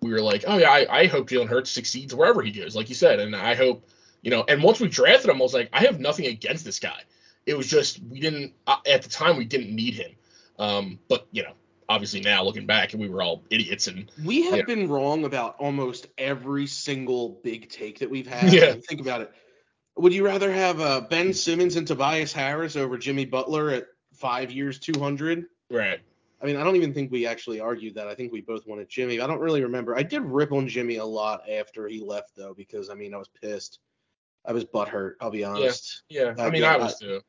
we were like, oh yeah, I, I hope Jalen Hurts succeeds wherever he goes, like you said, and I hope you know. And once we drafted him, I was like, I have nothing against this guy. It was just we didn't uh, at the time we didn't need him. Um, but you know, obviously now looking back, we were all idiots and We have Yeah. been wrong about almost every single big take that we've had. Yeah. Think about it. Would you rather have uh, Ben Simmons and Tobias Harris over Jimmy Butler at five years, 200? right. I mean, I don't even think we actually argued that. I think we both wanted Jimmy. I don't really remember. I did rip on Jimmy a lot after he left, though, because I mean, I was pissed. I was butthurt. I'll be honest. Yeah, I I mean, I was too.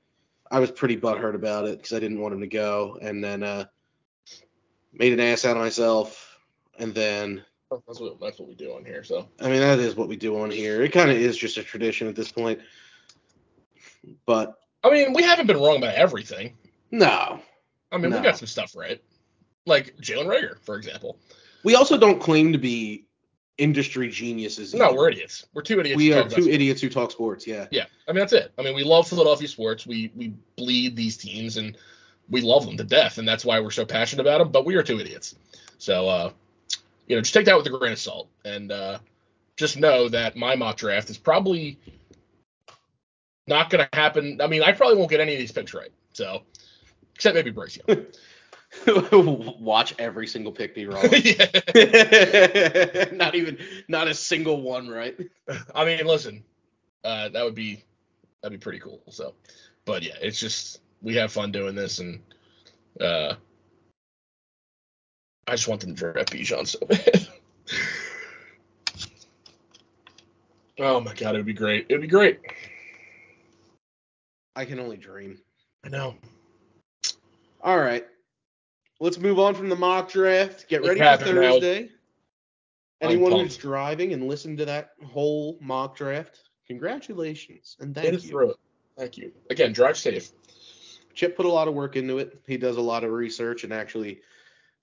I was pretty butthurt about it because I didn't want him to go, and then uh, made an ass out of myself, and then That's what that's what we do on here. So I mean, that is what we do on here. It kind of is just a tradition at this point. But I mean, we haven't been wrong about everything. no, I mean, No. we got some stuff right, like Jalen Reagor, for example. we also don't claim to be industry geniuses. No, either. we're idiots. We're two idiots. We are two idiots who talk sports. Yeah. Yeah, I mean that's it. I mean, we love Philadelphia sports. We we bleed these teams and we love them to death, and that's why we're so passionate about them. But we are two idiots. So uh, you know, just take that with a grain of salt, and uh, just know that my mock draft is probably not going to happen. I mean, I probably won't get any of these picks right. So except maybe Bryce Young. Watch every single pick be wrong. not even not a single one right. I mean, listen, uh, that would be that'd be pretty cool. So, but yeah, it's just we have fun doing this, and uh, I just want them to draft Bijan so bad. oh my god, it would be great. It would be great. I can only dream. I know. All right. Let's move on from the mock draft. Get ready for. Thursday. Anyone who's driving and listened to that whole mock draft, congratulations and thank you. through. Thank you. Again, drive safe. Chip put a lot of work into it. He does a lot of research and actually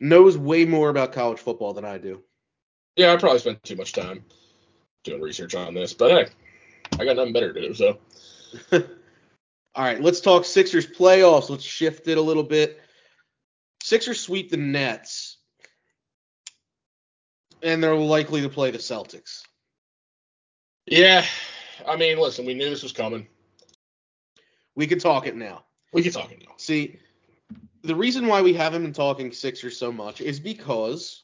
knows way more about college football than I do. Yeah, I probably spent too much time doing research on this, but hey, I got nothing better to do. So All right, let's talk Sixers playoffs. Let's shift it a little bit. Sixers sweep the Nets, and they're likely to play the Celtics. yeah, I mean, listen, we knew this was coming. We could talk it now. We can talk it now. See, the reason why we haven't been talking Sixers so much is because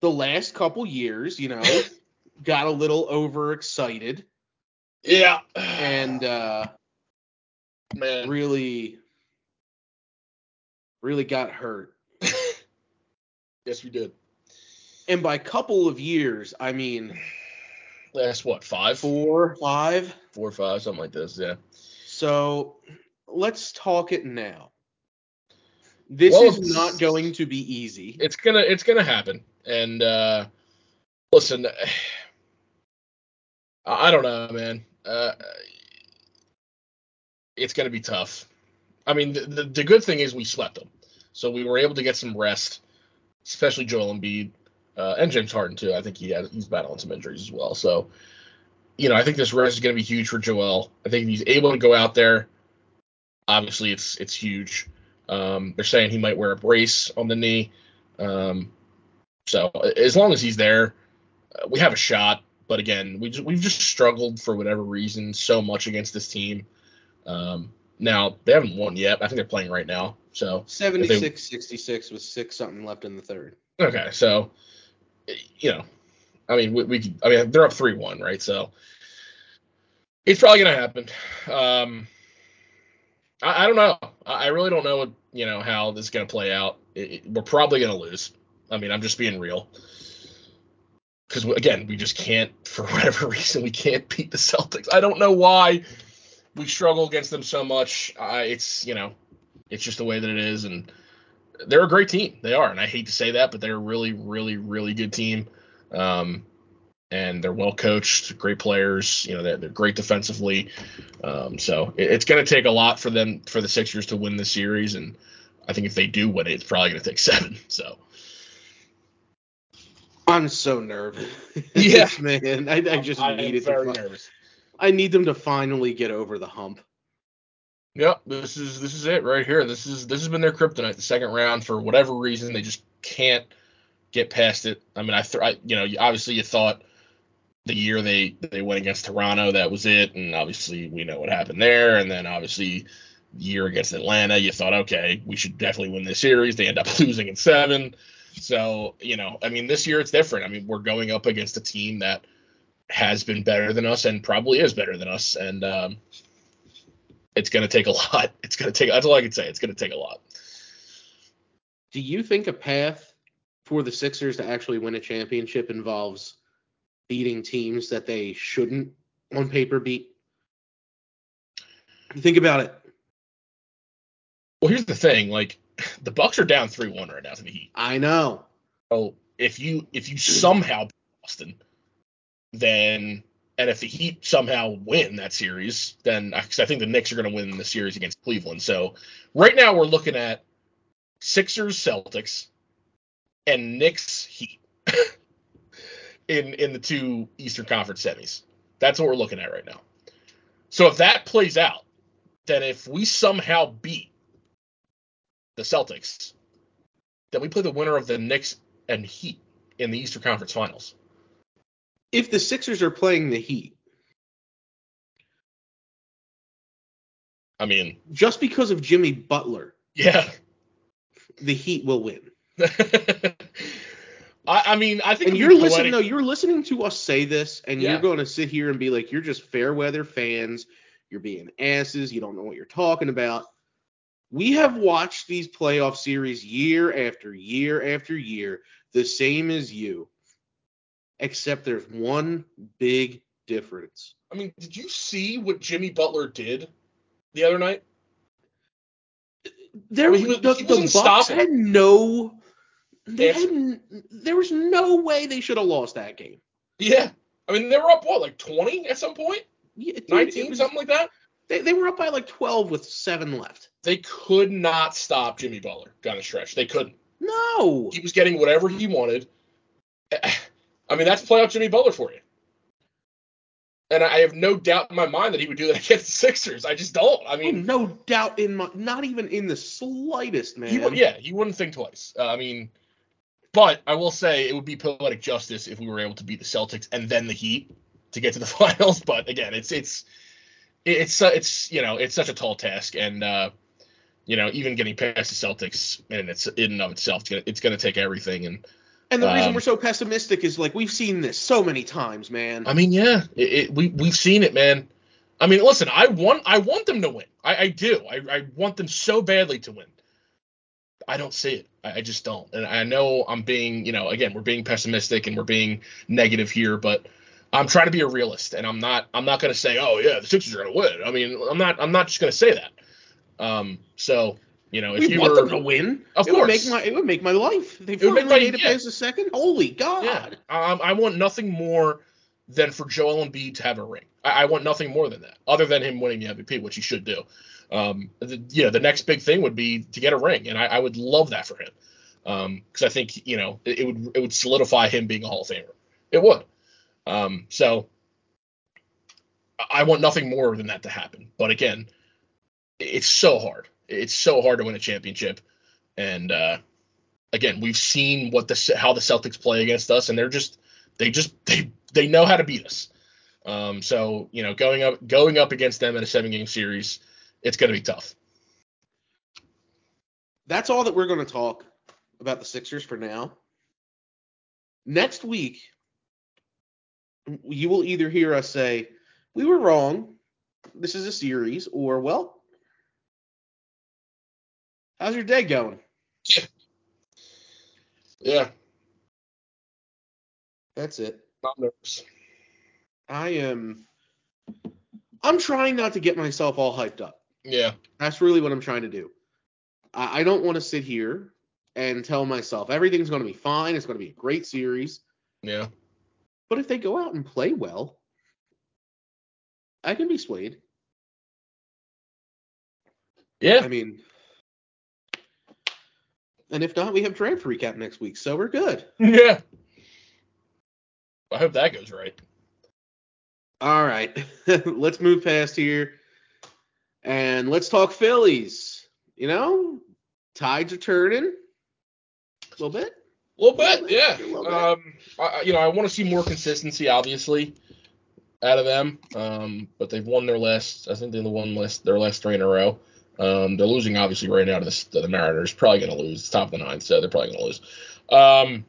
the last couple years, you know, got a little overexcited Yeah. and uh, man, really, really got hurt. yes, we did. And by couple of years, I mean Last what? Five, four, five. four, five, something like this. Yeah. So let's talk it now. This Well, is not going to be easy. It's gonna, it's gonna happen. And uh listen, I I don't know, man. Uh, it's gonna be tough. I mean, the, the the good thing is we swept them, so we were able to get some rest, especially Joel Embiid uh, and James Harden too. I think he had he's battling some injuries as well. So, you know, I think this rest is going to be huge for Joel. I think if he's able to go out there, obviously it's it's huge. Um, they're saying he might wear a brace on the knee. Um, so as long as he's there, uh, we have a shot. But again, we just, we've just struggled for whatever reason so much against this team. Um, now they haven't won yet. I think they're playing right now. So 76 66 with six something left in the third. Okay, so you know, I mean, we, we could, I mean, they're up three one, right? So it's probably gonna happen. Um, I, I don't know. I, I really don't know what you know how this is gonna play out. It, it- we're probably gonna lose. I mean, I'm just being real. Because again, we just can't, for whatever reason, we can't beat the Celtics. I don't know why we struggle against them so much. I, it's you know, it's just the way that it is, and they're a great team. They are, and I hate to say that, but they're a really, really, really good team. Um, and they're well coached, great players. You know, they're, they're great defensively. Um, so it, it's going to take a lot for them for the Sixers to win the series, and I think if they do win it, it's probably going to take seven. So I'm so nervous. Yeah. man. I, I just I need it very to fi- nervous. I need them to finally get over the hump. Yep, this is this is it right here. This is this has been their kryptonite. The second round for whatever reason they just can't get past it. I mean, I, th- I you know obviously you thought the year they they went against Toronto that was it, and obviously we know what happened there. And then obviously the year against Atlanta, you thought okay we should definitely win this series. They end up losing in seven. So you know I mean this year it's different. I mean we're going up against a team that has been better than us and probably is better than us, and um, it's going to take a lot. It's going to take. That's all I can say. It's going to take a lot. Do you think a path for the Sixers to actually win a championship involves beating teams that they shouldn't on paper beat? Think about it. Well, here's the thing. Like the Bucks are down three one right now to the Heat. I know. So if you if you somehow beat Boston, then and if the Heat somehow win that series, then I think the Knicks are going to win the series against Cleveland. So right now we're looking at Sixers Celtics and Knicks Heat in in the two Eastern Conference semis. That's what we're looking at right now. So if that plays out, then if we somehow beat the Celtics, then we play the winner of the Knicks and Heat in the Eastern Conference Finals. If the Sixers are playing the Heat, I mean, just because of Jimmy Butler, yeah. the Heat will win. I, I mean, I think And you're listening. No, you're listening to us say this, and Yeah. you're going to sit here and be like, "You're just fair weather fans. You're being asses. You don't know what you're talking about." We have watched these playoff series year after year after year, the same as you, except there's one big difference. I mean, did you see what Jimmy Butler did the other night? There, I mean, he was- the, he the Bucks stopping. had no. They had, there was no way they should have lost that game. Yeah. I mean, they were up what, like 20 at some point? Yeah, dude, 19, was- something like that? They, they were up by like 12 with seven left. They could not stop Jimmy Butler down the stretch. They couldn't. No. He was getting whatever he wanted. I mean, that's playoff Jimmy Butler for you. And I have no doubt in my mind that he would do that against the Sixers. I just don't. I mean, mean, no doubt in my, not even in the slightest, man. He yeah, he wouldn't think twice. Uh, I mean, but I will say it would be poetic justice if we were able to beat the Celtics and then the Heat to get to the finals. But again, it's it's it's uh, it's you know it's such a tall task, and uh, you know even getting past the Celtics and it's in and of itself, it's gonna, it's gonna take everything. And And the reason um, we're so pessimistic is like we've seen this so many times, man. I mean, yeah, it, it, we we've seen it, man. I mean, listen, I want I want them to win. I, I do. I, I want them so badly to win. I don't see it. I, I just don't. And I know I'm being, you know, again, we're being pessimistic and we're being negative here, but I'm trying to be a realist, and I'm not. I'm not going to say, oh yeah, the Sixers are going to win. I mean, I'm not. I'm not just going to say that. Um. So you know, if we you want were, them to win. Of it would make my it would make my life. They would make my- it yeah. past the second. Holy God! Yeah, um, I want nothing more than for Joel Embiid to have a ring. I, I want nothing more than that, other than him winning the MVP, which he should do. Um, the, you know, the next big thing would be to get a ring, and I, I would love that for him, because I think you know it, it would it would solidify him being a Hall of Famer. It would. Um, so I want nothing more than that to happen. But again, it's so hard. It's so hard to win a championship, and uh, again, we've seen what the how the Celtics play against us, and they're just they just they they know how to beat us. Um, so you know, going up going up against them in a seven game series, it's going to be tough. That's all that we're going to talk about the Sixers for now. Next week, you will either hear us say we were wrong. This is a series, or well, how's your day going? Yeah, That's it. not nervous. I am. I'm trying not to get myself all hyped up. Yeah, That's really what I'm trying to do. I, I don't want to sit here and tell myself everything's going to be fine. It's going to be a great series. yeah, But if they go out and play well, I can be swayed. yeah, I mean, and if not, we have draft recap next week, so we're good. yeah. I hope that goes right. All right, let's move past here. And let's talk Phillies. You know, tides are turning a little bit. A little bit, yeah. A little bit. Um, I, I- you know, I want to see more consistency, obviously, out of them. Um, but they've won their last. I think they won last their last three in a row. Um, they're losing obviously right now to the, to the Mariners. Probably going to lose. It's top of the ninth, so they're probably going to lose. Um,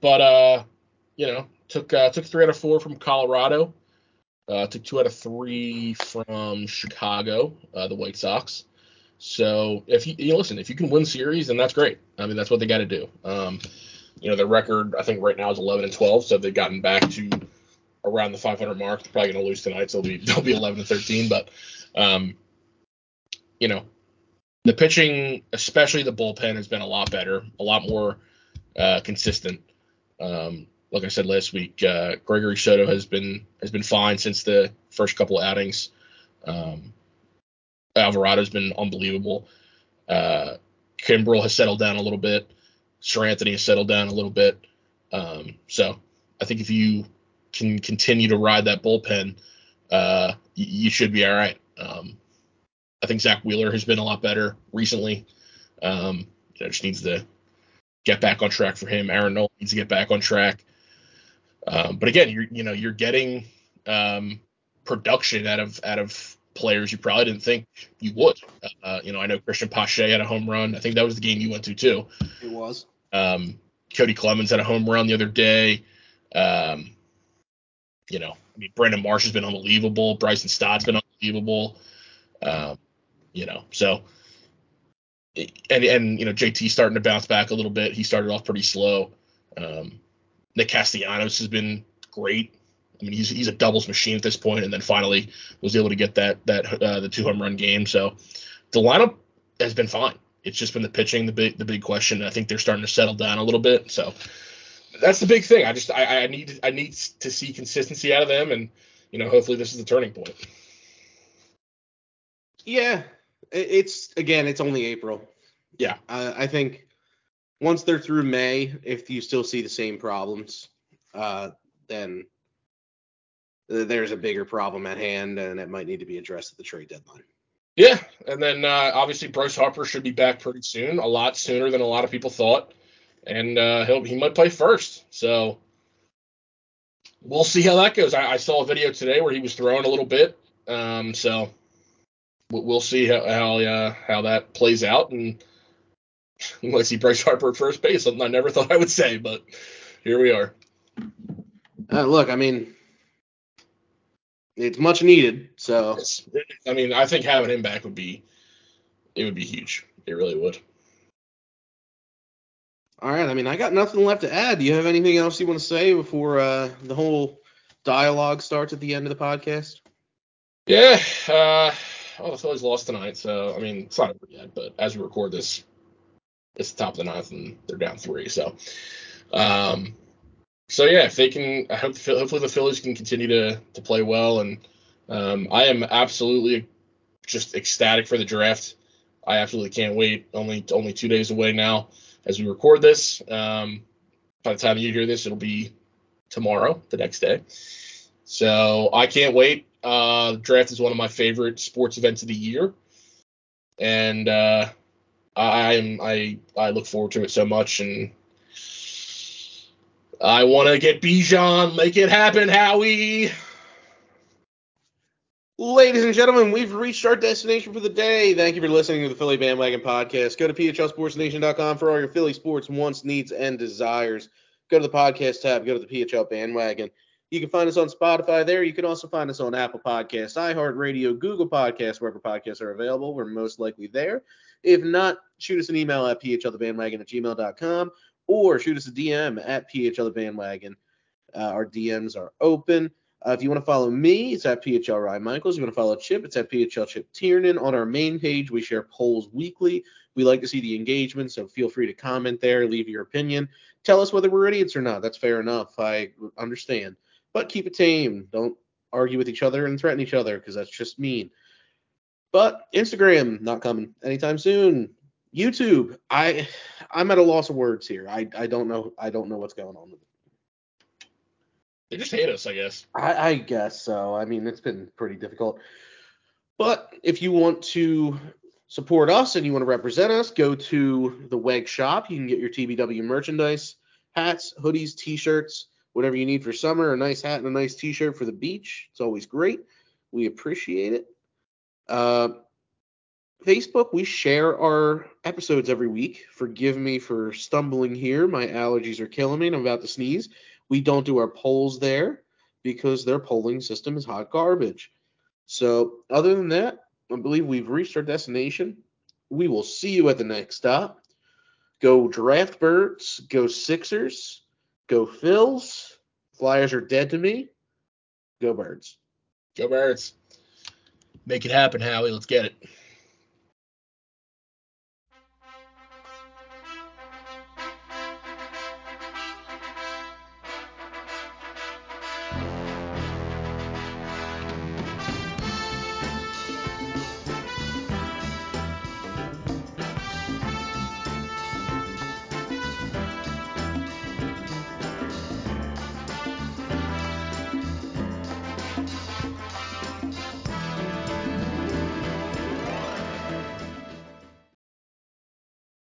but uh, you know, took uh, took three out of four from Colorado. Uh, took two out of three from Chicago, uh, the White Sox. So if you, you listen, if you can win series, then that's great. I mean, that's what they got to do. Um, you know, their record I think right now is 11 and 12, so they've gotten back to around the 500 mark. They're probably going to lose tonight, so they'll be they'll be 11 and 13. But um, you know, the pitching, especially the bullpen, has been a lot better, a lot more uh, consistent. Um, like I said last week, uh, Gregory Soto has been has been fine since the first couple outings. Um, Alvarado's been unbelievable. Uh, Kimbrel has settled down a little bit. Seranthony has settled down a little bit. Um, so I think if you can continue to ride that bullpen, uh, you should be all right. Um, I think Zack Wheeler has been a lot better recently. Um, you know, just needs to get back on track for him. Aaron Nola needs to get back on track. Um, but again, you're you know you're getting um, production out of out of players you probably didn't think you would. Uh, you know, I know Cristian Pache had a home run. I think that was the game you went to too. It was. Um, Cody Clemens had a home run the other day. Um, you know, I mean, Brandon Marsh has been unbelievable. Bryson Stott's been unbelievable. Um, you know, so and and you know JT starting to bounce back a little bit. He started off pretty slow. Um, Nick Castellanos has been great. I mean, he's he's a doubles machine at this point, and then finally was able to get that that uh, the two home run game. So the lineup has been fine. It's just been the pitching, the big the big question. I think they're starting to settle down a little bit. So that's the big thing. I just I, I need I need to see consistency out of them, and you know hopefully this is the turning point. Yeah, it's again, it's only April. Yeah. I, I think once they're through May, if you still see the same problems, uh, then there's a bigger problem at hand, and it might need to be addressed at the trade deadline. Yeah, and then uh, obviously Bryce Harper should be back pretty soon, a lot sooner than a lot of people thought, and uh, he'll he might play first. So we'll see how that goes. I, I saw a video today where he was throwing a little bit, um, so we'll, see how how, uh, how that plays out, and might see Bryce Harper at first base. Something I never thought I would say, but here we are. Uh, look, I mean, it's much needed. So It's- I mean, I think having him back would be it would be huge. It really would. all right, I mean, I got nothing left to add. Do you have anything else you want to say before uh, the whole dialogue starts at the end of the podcast? Yeah, uh, well, the Phillies lost tonight, so I mean it's not over yet. But as we record this, it's the top of the ninth, and they're down three. So, um, so yeah, if they can, I hope hopefully the Phillies can continue to to play well, and um, I am absolutely just ecstatic for the draft. I absolutely can't wait. Only only two days away now as we record this. Um, by the time you hear this, it'll be tomorrow, the next day. So I can't wait. Uh, draft is one of my favorite sports events of the year, and uh, I am I I look forward to it so much, and I want to get Bijan, make it happen, Howie. Ladies and gentlemen, we've reached our destination for the day. Thank you for listening to the Philly Bandwagon Podcast. Go to PHLSportsNation.com for all your Philly sports wants, needs, and desires. Go to the podcast tab, go to the PHL Bandwagon. You can find us on Spotify there. You can also find us on Apple Podcasts, iHeartRadio, Google Podcasts, wherever podcasts are available. We're most likely there. If not, shoot us an email at phlthebandwagon at gmail.com or shoot us a DM at phlthebandwagon. Uh, our DMs are open. Uh, if you want to follow me, it's at PHL Ryan Michaels. You want to follow Chip, it's at PHL Chip Tiernan. On our main page, we share polls weekly. We like to see the engagement, so feel free to comment there, leave your opinion. Tell us whether we're idiots or not. That's fair enough. I understand. But keep it tame. Don't argue with each other and threaten each other because that's just mean. But Instagram, not coming anytime soon. YouTube, I I'm at a loss of words here. I, I don't know I don't know what's going on with it. They just hate us, I guess. I, I guess so. I mean, it's been pretty difficult. But if you want to support us and you want to represent us, go to the WEG shop. You can get your TBW merchandise, hats, hoodies, t-shirts, whatever you need for summer. A nice hat and a nice t-shirt for the beach. It's always great. We appreciate it. Uh, Facebook, we share our episodes every week. Forgive me for stumbling here. My allergies are killing me and I'm about to sneeze. We don't do our polls there because their polling system is hot garbage. So, other than that, I believe we've reached our destination. We will see you at the next stop. Go draft birds, go Sixers, go Phils. Flyers are dead to me. Go birds. Go Birds. Make it happen, Howie. Let's get it.